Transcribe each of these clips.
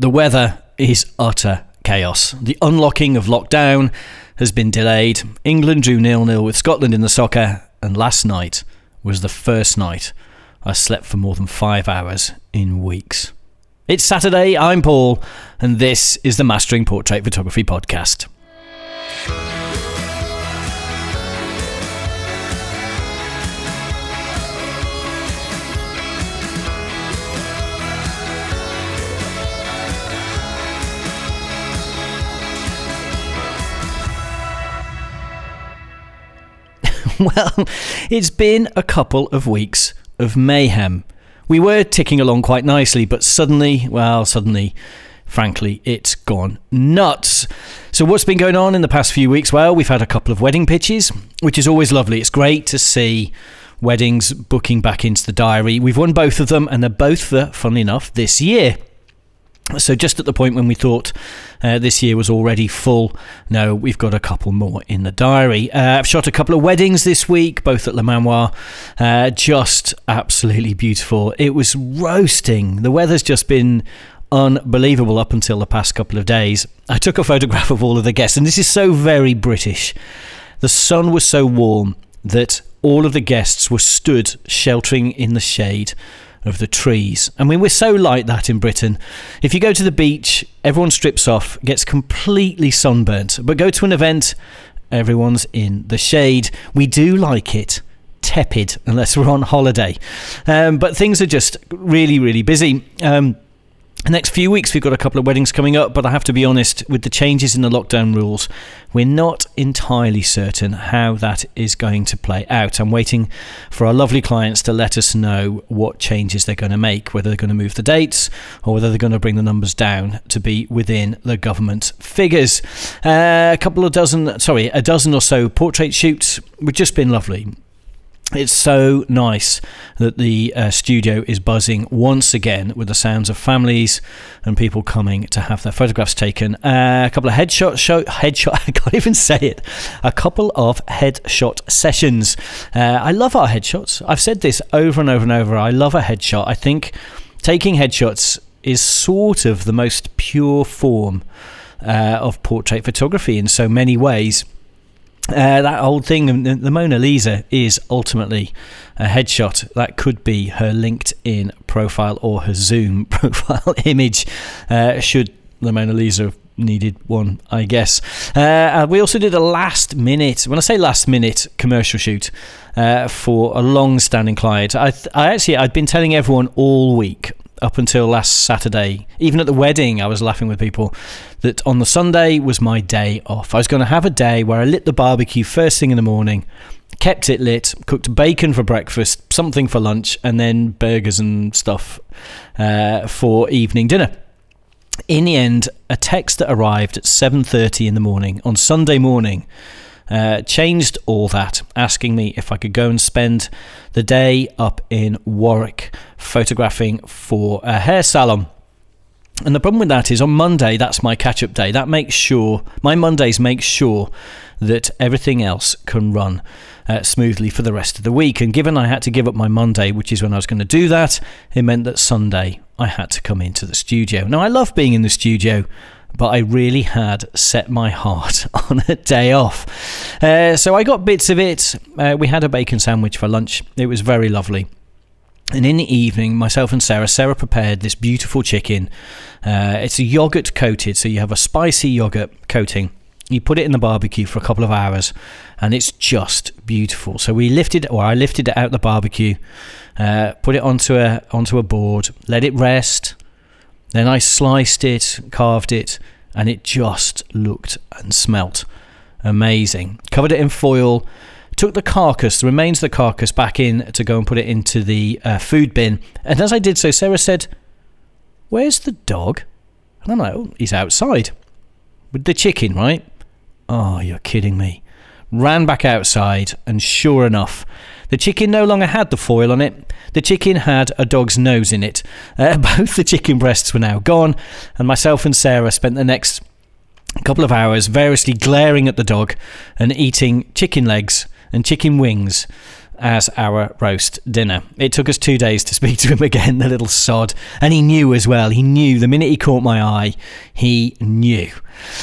The weather is utter chaos. The unlocking of lockdown has been delayed. England drew nil nil with Scotland in the soccer, and last night was the first night I slept for more than five hours in weeks. It's Saturday, I'm Paul, and this is the Mastering Portrait Photography Podcast. well, it's been a couple of weeks of mayhem. We were ticking along quite nicely, but suddenly, well, suddenly, frankly, it's gone nuts. So, what's been going on in the past few weeks? Well, we've had a couple of wedding pitches, which is always lovely. It's great to see weddings booking back into the diary. We've won both of them, and they're both for, funnily enough, this year. So, just at the point when we thought uh, this year was already full, no, we've got a couple more in the diary. Uh, I've shot a couple of weddings this week, both at Le Manoir. Uh, just absolutely beautiful. It was roasting. The weather's just been unbelievable up until the past couple of days. I took a photograph of all of the guests, and this is so very British. The sun was so warm that all of the guests were stood sheltering in the shade of the trees. I mean, we're so like that in Britain. If you go to the beach, everyone strips off, gets completely sunburnt. But go to an event, everyone's in the shade. We do like it tepid unless we're on holiday. Um, but things are just really, really busy. Um, next few weeks, we've got a couple of weddings coming up, but I have to be honest, with the changes in the lockdown rules, we're not entirely certain how that is going to play out. I'm waiting for our lovely clients to let us know what changes they're going to make, whether they're going to move the dates or whether they're going to bring the numbers down to be within the government figures. Uh, a couple of dozen, sorry, a dozen or so portrait shoots, which just been lovely it's so nice that the uh, studio is buzzing once again with the sounds of families and people coming to have their photographs taken. Uh, a couple of headshot show headshot. I can't even say it. A couple of headshot sessions. Uh, I love our headshots. I've said this over and over and over. I love a headshot. I think taking headshots is sort of the most pure form uh, of portrait photography in so many ways. Uh, that old thing, the Mona Lisa is ultimately a headshot. That could be her LinkedIn profile or her Zoom profile image, uh, should the Mona Lisa needed one, I guess. Uh, we also did a last minute, when I say last minute commercial shoot uh, for a long standing client. I, I actually, I'd been telling everyone all week up until last Saturday. Even at the wedding, I was laughing with people that on the Sunday was my day off. I was going to have a day where I lit the barbecue first thing in the morning, kept it lit, cooked bacon for breakfast, something for lunch, and then burgers and stuff uh, for evening dinner. In the end, a text that arrived at 7:30 in the morning on Sunday morning uh, changed all that, asking me if I could go and spend the day up in Warwick photographing for a hair salon. And the problem with that is on Monday, that's my catch up day. That makes sure, my Mondays make sure that everything else can run uh, smoothly for the rest of the week. And given I had to give up my Monday, which is when I was going to do that, it meant that Sunday I had to come into the studio. Now, I love being in the studio but I really had set my heart on a day off. Uh, so I got bits of it. Uh, we had a bacon sandwich for lunch. It was very lovely. And in the evening, myself and Sarah, Sarah prepared this beautiful chicken. Uh, it's a yogurt coated, so you have a spicy yogurt coating. You put it in the barbecue for a couple of hours, and it's just beautiful. So we lifted, or I lifted it out the barbecue, uh, put it onto a onto a board, let it rest, then I sliced it, carved it, and it just looked and smelt amazing. Covered it in foil, took the carcass, the remains of the carcass, back in to go and put it into the uh, food bin. And as I did so, Sarah said, Where's the dog? And I'm like, Oh, he's outside. With the chicken, right? Oh, you're kidding me. Ran back outside, and sure enough, the chicken no longer had the foil on it. The chicken had a dog's nose in it. Uh, both the chicken breasts were now gone, and myself and Sarah spent the next couple of hours variously glaring at the dog and eating chicken legs and chicken wings as our roast dinner. It took us two days to speak to him again, the little sod, and he knew as well. He knew the minute he caught my eye, he knew.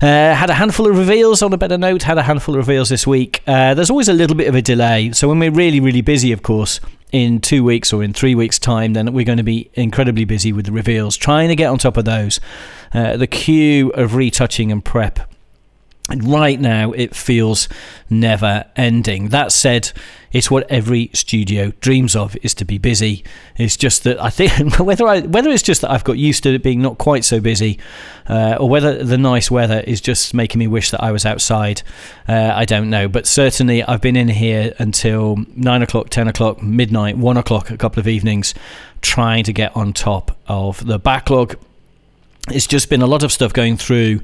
Uh, had a handful of reveals on a better note, had a handful of reveals this week. Uh, there's always a little bit of a delay, so when we're really, really busy, of course, in two weeks or in three weeks' time, then we're going to be incredibly busy with the reveals, trying to get on top of those. Uh, the queue of retouching and prep right now, it feels never ending. That said, it's what every studio dreams of is to be busy. It's just that I think whether I whether it's just that I've got used to it being not quite so busy, uh, or whether the nice weather is just making me wish that I was outside. Uh, I don't know, but certainly I've been in here until nine o'clock, ten o'clock, midnight, one o'clock, a couple of evenings, trying to get on top of the backlog it's just been a lot of stuff going through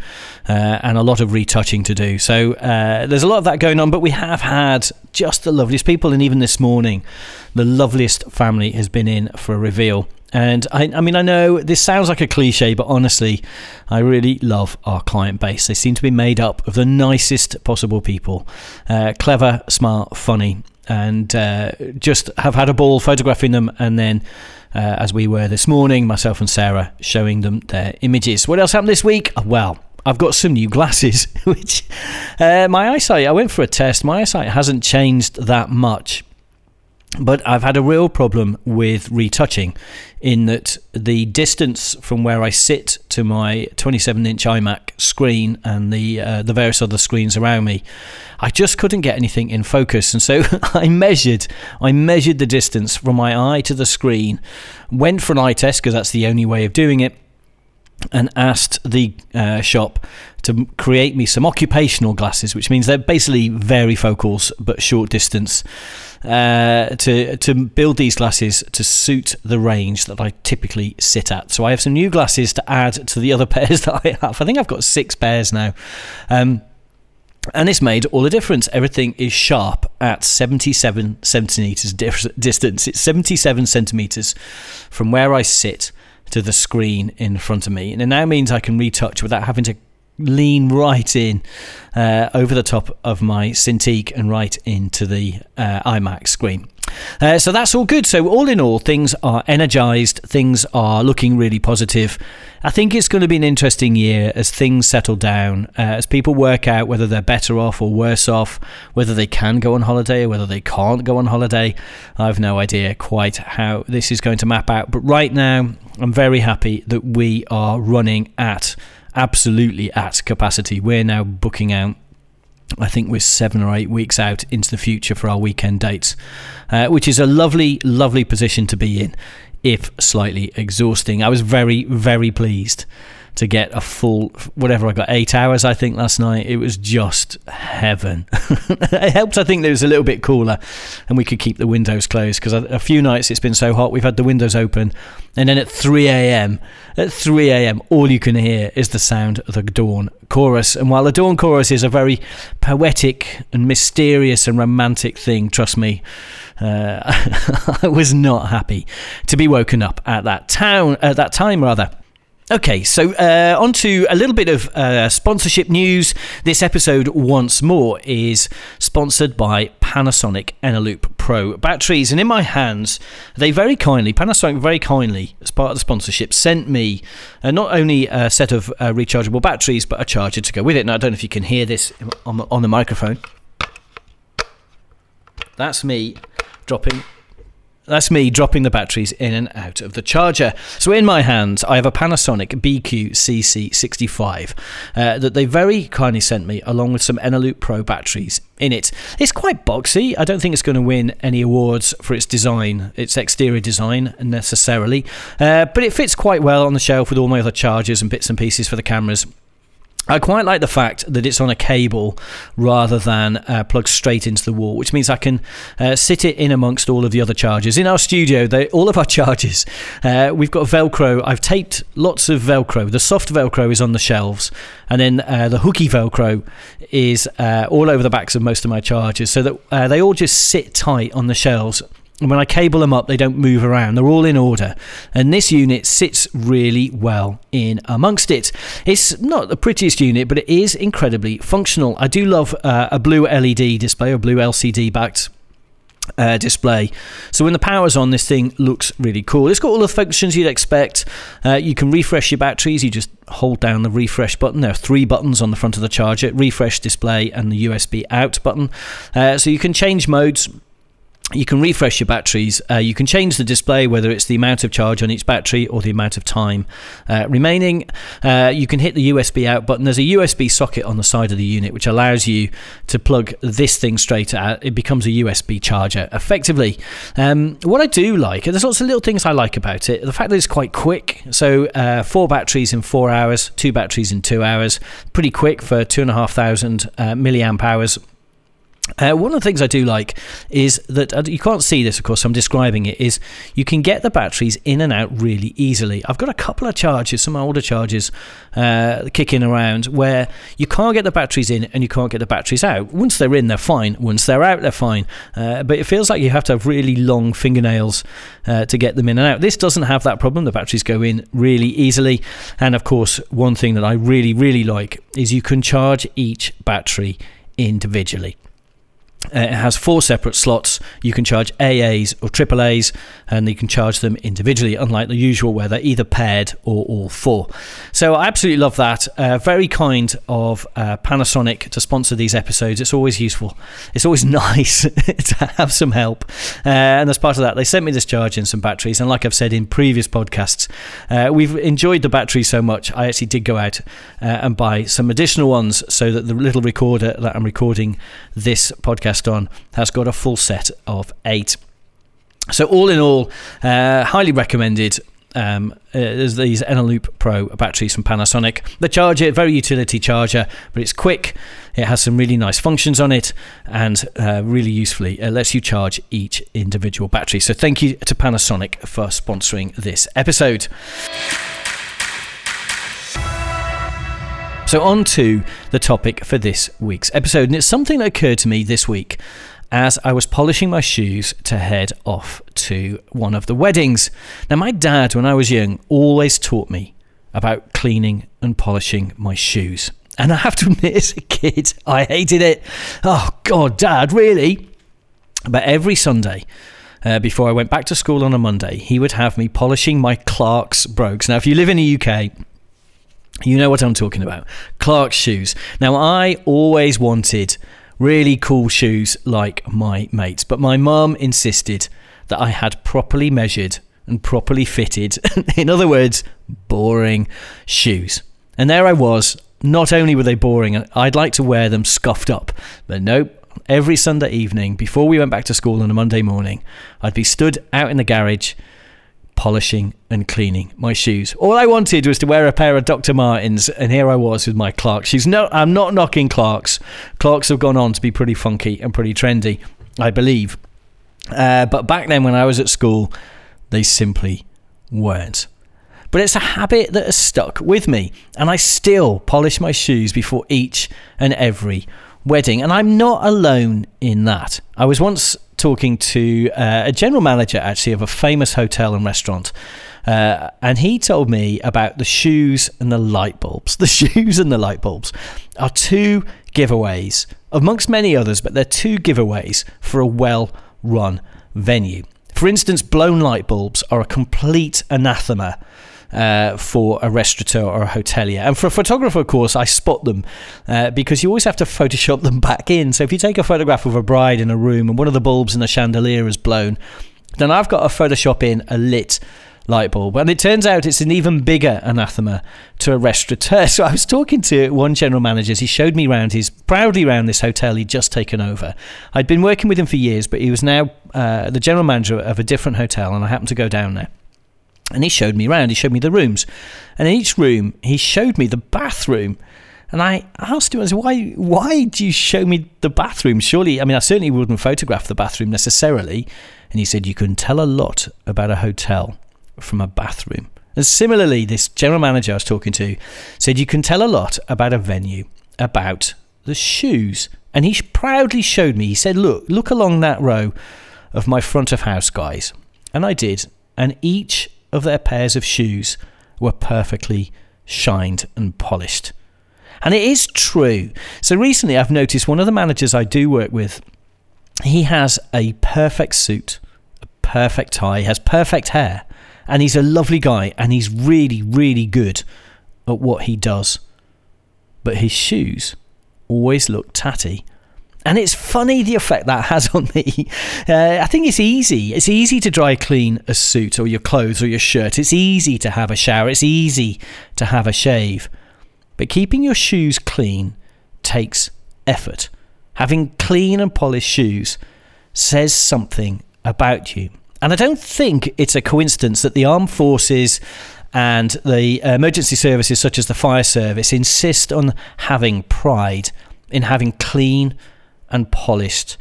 uh, and a lot of retouching to do. So uh, there's a lot of that going on, but we have had just the loveliest people. And even this morning, the loveliest family has been in for a reveal. And I, I mean, I know this sounds like a cliche, but honestly, I really love our client base. They seem to be made up of the nicest possible people uh, clever, smart, funny, and uh, just have had a ball photographing them and then uh, as we were this morning, myself and Sarah showing them their images. What else happened this week? Well, I've got some new glasses, which uh, my eyesight, I went for a test. My eyesight hasn't changed that much. But I've had a real problem with retouching in that the distance from where I sit to my 27 inch iMac screen and the uh, the various other screens around me, I just couldn't get anything in focus. And so I measured I measured the distance from my eye to the screen, went for an eye test because that's the only way of doing it, and asked the uh, shop to create me some occupational glasses, which means they're basically varifocals but short distance. Uh, to to build these glasses to suit the range that I typically sit at. So I have some new glasses to add to the other pairs that I have. I think I've got six pairs now. Um, and it's made all the difference. Everything is sharp at 77 centimeters distance. It's 77 centimeters from where I sit to the screen in front of me. And it now means I can retouch without having to lean right in uh, over the top of my Cintiq and right into the uh, iMac screen. Uh, so that's all good. So, all in all, things are energized, things are looking really positive. I think it's going to be an interesting year as things settle down, uh, as people work out whether they're better off or worse off, whether they can go on holiday or whether they can't go on holiday. I have no idea quite how this is going to map out. But right now, I'm very happy that we are running at absolutely at capacity. We're now booking out. I think we're seven or eight weeks out into the future for our weekend dates, uh, which is a lovely, lovely position to be in, if slightly exhausting. I was very, very pleased to get a full whatever I got eight hours I think last night. It was just heaven. It helped I think that it was a little bit cooler and we could keep the windows closed because a few nights it's been so hot we've had the windows open and then at 3 a.m at 3 a.m all you can hear is the sound of the dawn chorus. And while the dawn chorus is a very poetic and mysterious and romantic thing trust me uh, I was not happy to be woken up at that town at that time rather Okay, so uh, on to a little bit of uh, sponsorship news. This episode, once more, is sponsored by Panasonic Eneloop Pro batteries. And in my hands, they very kindly, Panasonic very kindly, as part of the sponsorship, sent me uh, not only a set of uh, rechargeable batteries, but a charger to go with it. Now, I don't know if you can hear this on the, on the microphone. That's me dropping that's me dropping the batteries in and out of the charger. So in my hands, I have a Panasonic BQ-CC65 uh, that they very kindly sent me, along with some Eneloop Pro batteries in it. It's quite boxy. I don't think it's going to win any awards for its design, its exterior design necessarily, uh, but it fits quite well on the shelf with all my other chargers and bits and pieces for the cameras. I quite like the fact that it's on a cable rather than uh, plugged straight into the wall, which means I can uh, sit it in amongst all of the other chargers. In our studio, they, all of our chargers, uh, we've got Velcro. I've taped lots of Velcro. The soft Velcro is on the shelves, and then uh, the hooky Velcro is uh, all over the backs of most of my chargers, so that uh, they all just sit tight on the shelves and when I cable them up, they don't move around. They're all in order. And this unit sits really well in amongst it. It's not the prettiest unit, but it is incredibly functional. I do love uh, a blue LED display or blue LCD backed uh, display. So when the power's on, this thing looks really cool. It's got all the functions you'd expect. Uh, you can refresh your batteries. You just hold down the refresh button. There are three buttons on the front of the charger: refresh display and the USB out button. Uh, so you can change modes you can refresh your batteries. Uh, you can change the display, whether it's the amount of charge on each battery or the amount of time uh, remaining. Uh, you can hit the USB out button. There's a USB socket on the side of the unit, which allows you to plug this thing straight out. It becomes a USB charger effectively. Um, what I do like, there's lots of little things I like about it, the fact that it's quite quick. So, uh, four batteries in four hours, two batteries in two hours. Pretty quick for two and a half thousand uh, milliamp hours uh, one of the things I do like is that uh, you can't see this, of course, I'm describing it. Is you can get the batteries in and out really easily. I've got a couple of charges, some older charges, uh, kicking around where you can't get the batteries in and you can't get the batteries out. Once they're in, they're fine. Once they're out, they're fine. Uh, but it feels like you have to have really long fingernails uh, to get them in and out. This doesn't have that problem. The batteries go in really easily. And of course, one thing that I really, really like is you can charge each battery individually. Uh, it has four separate slots. You can charge AAs or AAAs, and you can charge them individually, unlike the usual where they're either paired or all four. So I absolutely love that. Uh, very kind of uh, Panasonic to sponsor these episodes. It's always useful. It's always nice to have some help. Uh, and as part of that, they sent me this charge and some batteries. And like I've said in previous podcasts, uh, we've enjoyed the batteries so much. I actually did go out uh, and buy some additional ones so that the little recorder that I'm recording this podcast on has got a full set of eight. So all in all, uh, highly recommended. Um, uh, there's these Eneloop Pro batteries from Panasonic. The charger, very utility charger, but it's quick. It has some really nice functions on it, and uh, really usefully, it lets you charge each individual battery. So thank you to Panasonic for sponsoring this episode. So, on to the topic for this week's episode, and it's something that occurred to me this week as I was polishing my shoes to head off to one of the weddings. Now, my dad, when I was young, always taught me about cleaning and polishing my shoes. And I have to admit, as a kid, I hated it. Oh, God, Dad, really? But every Sunday, uh, before I went back to school on a Monday, he would have me polishing my Clarks brogues. Now, if you live in the UK, you know what I'm talking about. Clarks shoes. Now, I always wanted really cool shoes like my mates, but my mum insisted that I had properly measured and properly fitted, in other words, boring shoes. And there I was. Not only were they boring, and I'd like to wear them scuffed up, but nope. Every Sunday evening, before we went back to school on a Monday morning, I'd be stood out in the garage polishing and cleaning my shoes. All I wanted was to wear a pair of Dr. Martens, and here I was with my Clarks. She's no, I'm not knocking Clarks. Clarks have gone on to be pretty funky and pretty trendy, I believe. Uh, but back then, when I was at school, they simply weren't. But it's a habit that has stuck with me, and I still polish my shoes before each and every wedding. And I'm not alone in that. I was once talking to uh, a general manager, actually, of a famous hotel and restaurant. Uh, and he told me about the shoes and the light bulbs. The shoes and the light bulbs are two giveaways, amongst many others, but they're two giveaways for a well run venue. For instance, blown light bulbs are a complete anathema uh, for a restaurateur or a hotelier. And for a photographer, of course, I spot them uh, because you always have to Photoshop them back in. So if you take a photograph of a bride in a room and one of the bulbs in the chandelier is blown, then I've got to Photoshop in a lit light bulb. And it turns out it's an even bigger anathema to a restaurateur. So I was talking to one general manager. He showed me around his proudly around this hotel he'd just taken over. I'd been working with him for years, but he was now uh, the general manager of a different hotel, and I happened to go down there. And he showed me around, he showed me the rooms. And in each room, he showed me the bathroom. And I asked him, I said, why, why do you show me the bathroom? Surely, I mean, I certainly wouldn't photograph the bathroom necessarily. And he said, you can tell a lot about a hotel from a bathroom. And similarly, this general manager I was talking to said, you can tell a lot about a venue, about the shoes. And he proudly showed me, he said, look, look along that row of my front of house guys. And I did. And each of their pairs of shoes were perfectly shined and polished. And it is true. So recently I've noticed one of the managers I do work with he has a perfect suit, a perfect tie, has perfect hair, and he's a lovely guy and he's really, really good at what he does. But his shoes always look tatty. And it's funny the effect that has on me. Uh, I think it's easy. It's easy to dry clean a suit or your clothes or your shirt. It's easy to have a shower. It's easy to have a shave. But keeping your shoes clean takes effort. Having clean and polished shoes says something about you. And I don't think it's a coincidence that the armed forces and the emergency services, such as the fire service, insist on having pride in having clean and polished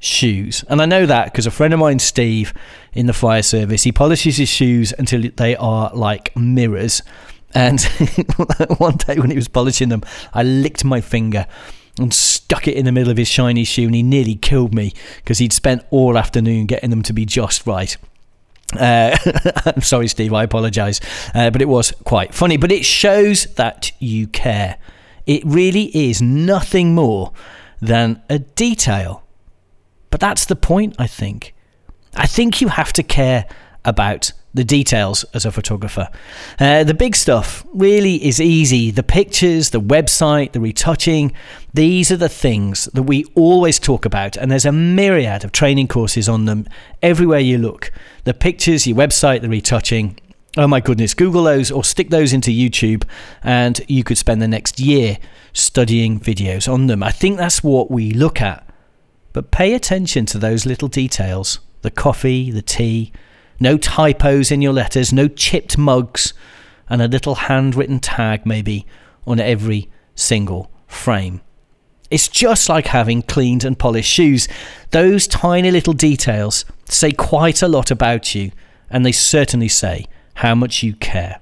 shoes. And I know that because a friend of mine, Steve, in the fire service, he polishes his shoes until they are like mirrors. And one day when he was polishing them, I licked my finger and stuck it in the middle of his shiny shoe, and he nearly killed me because he'd spent all afternoon getting them to be just right. Uh, I'm sorry, Steve. I apologise, uh, but it was quite funny. But it shows that you care. It really is nothing more than a detail. But that's the point, I think. I think you have to care about the details as a photographer. Uh, the big stuff really is easy. The pictures, the website, the retouching, these are the things that we always talk about, and there's a myriad of training courses on them everywhere you look. The pictures, your website, the retouching. Oh my goodness, Google those or stick those into YouTube, and you could spend the next year studying videos on them. I think that's what we look at. But pay attention to those little details the coffee, the tea, no typos in your letters, no chipped mugs, and a little handwritten tag maybe on every single frame. It's just like having cleaned and polished shoes. Those tiny little details say quite a lot about you, and they certainly say how much you care.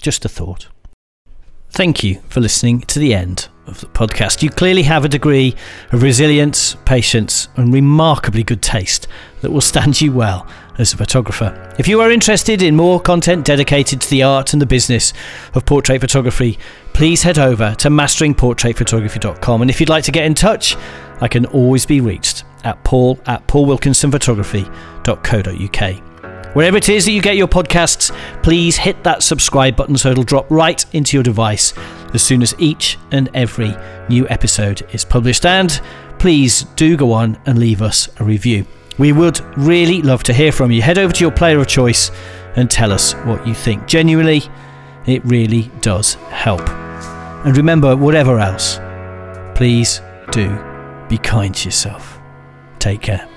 Just a thought. Thank you for listening to the end of the podcast. You clearly have a degree of resilience, patience, and remarkably good taste that will stand you well as a photographer. If you are interested in more content dedicated to the art and the business of portrait photography, please head over to masteringportraitphotography.com. And if you'd like to get in touch, I can always be reached at paul at paulwilkinsonphotography.co.uk. Wherever it is that you get your podcasts, please hit that subscribe button so it'll drop right into your device as soon as each and every new episode is published. And please do go on and leave us a review. We would really love to hear from you. Head over to your player of choice and tell us what you think. Genuinely, it really does help. And remember, whatever else, please do be kind to yourself. Take care.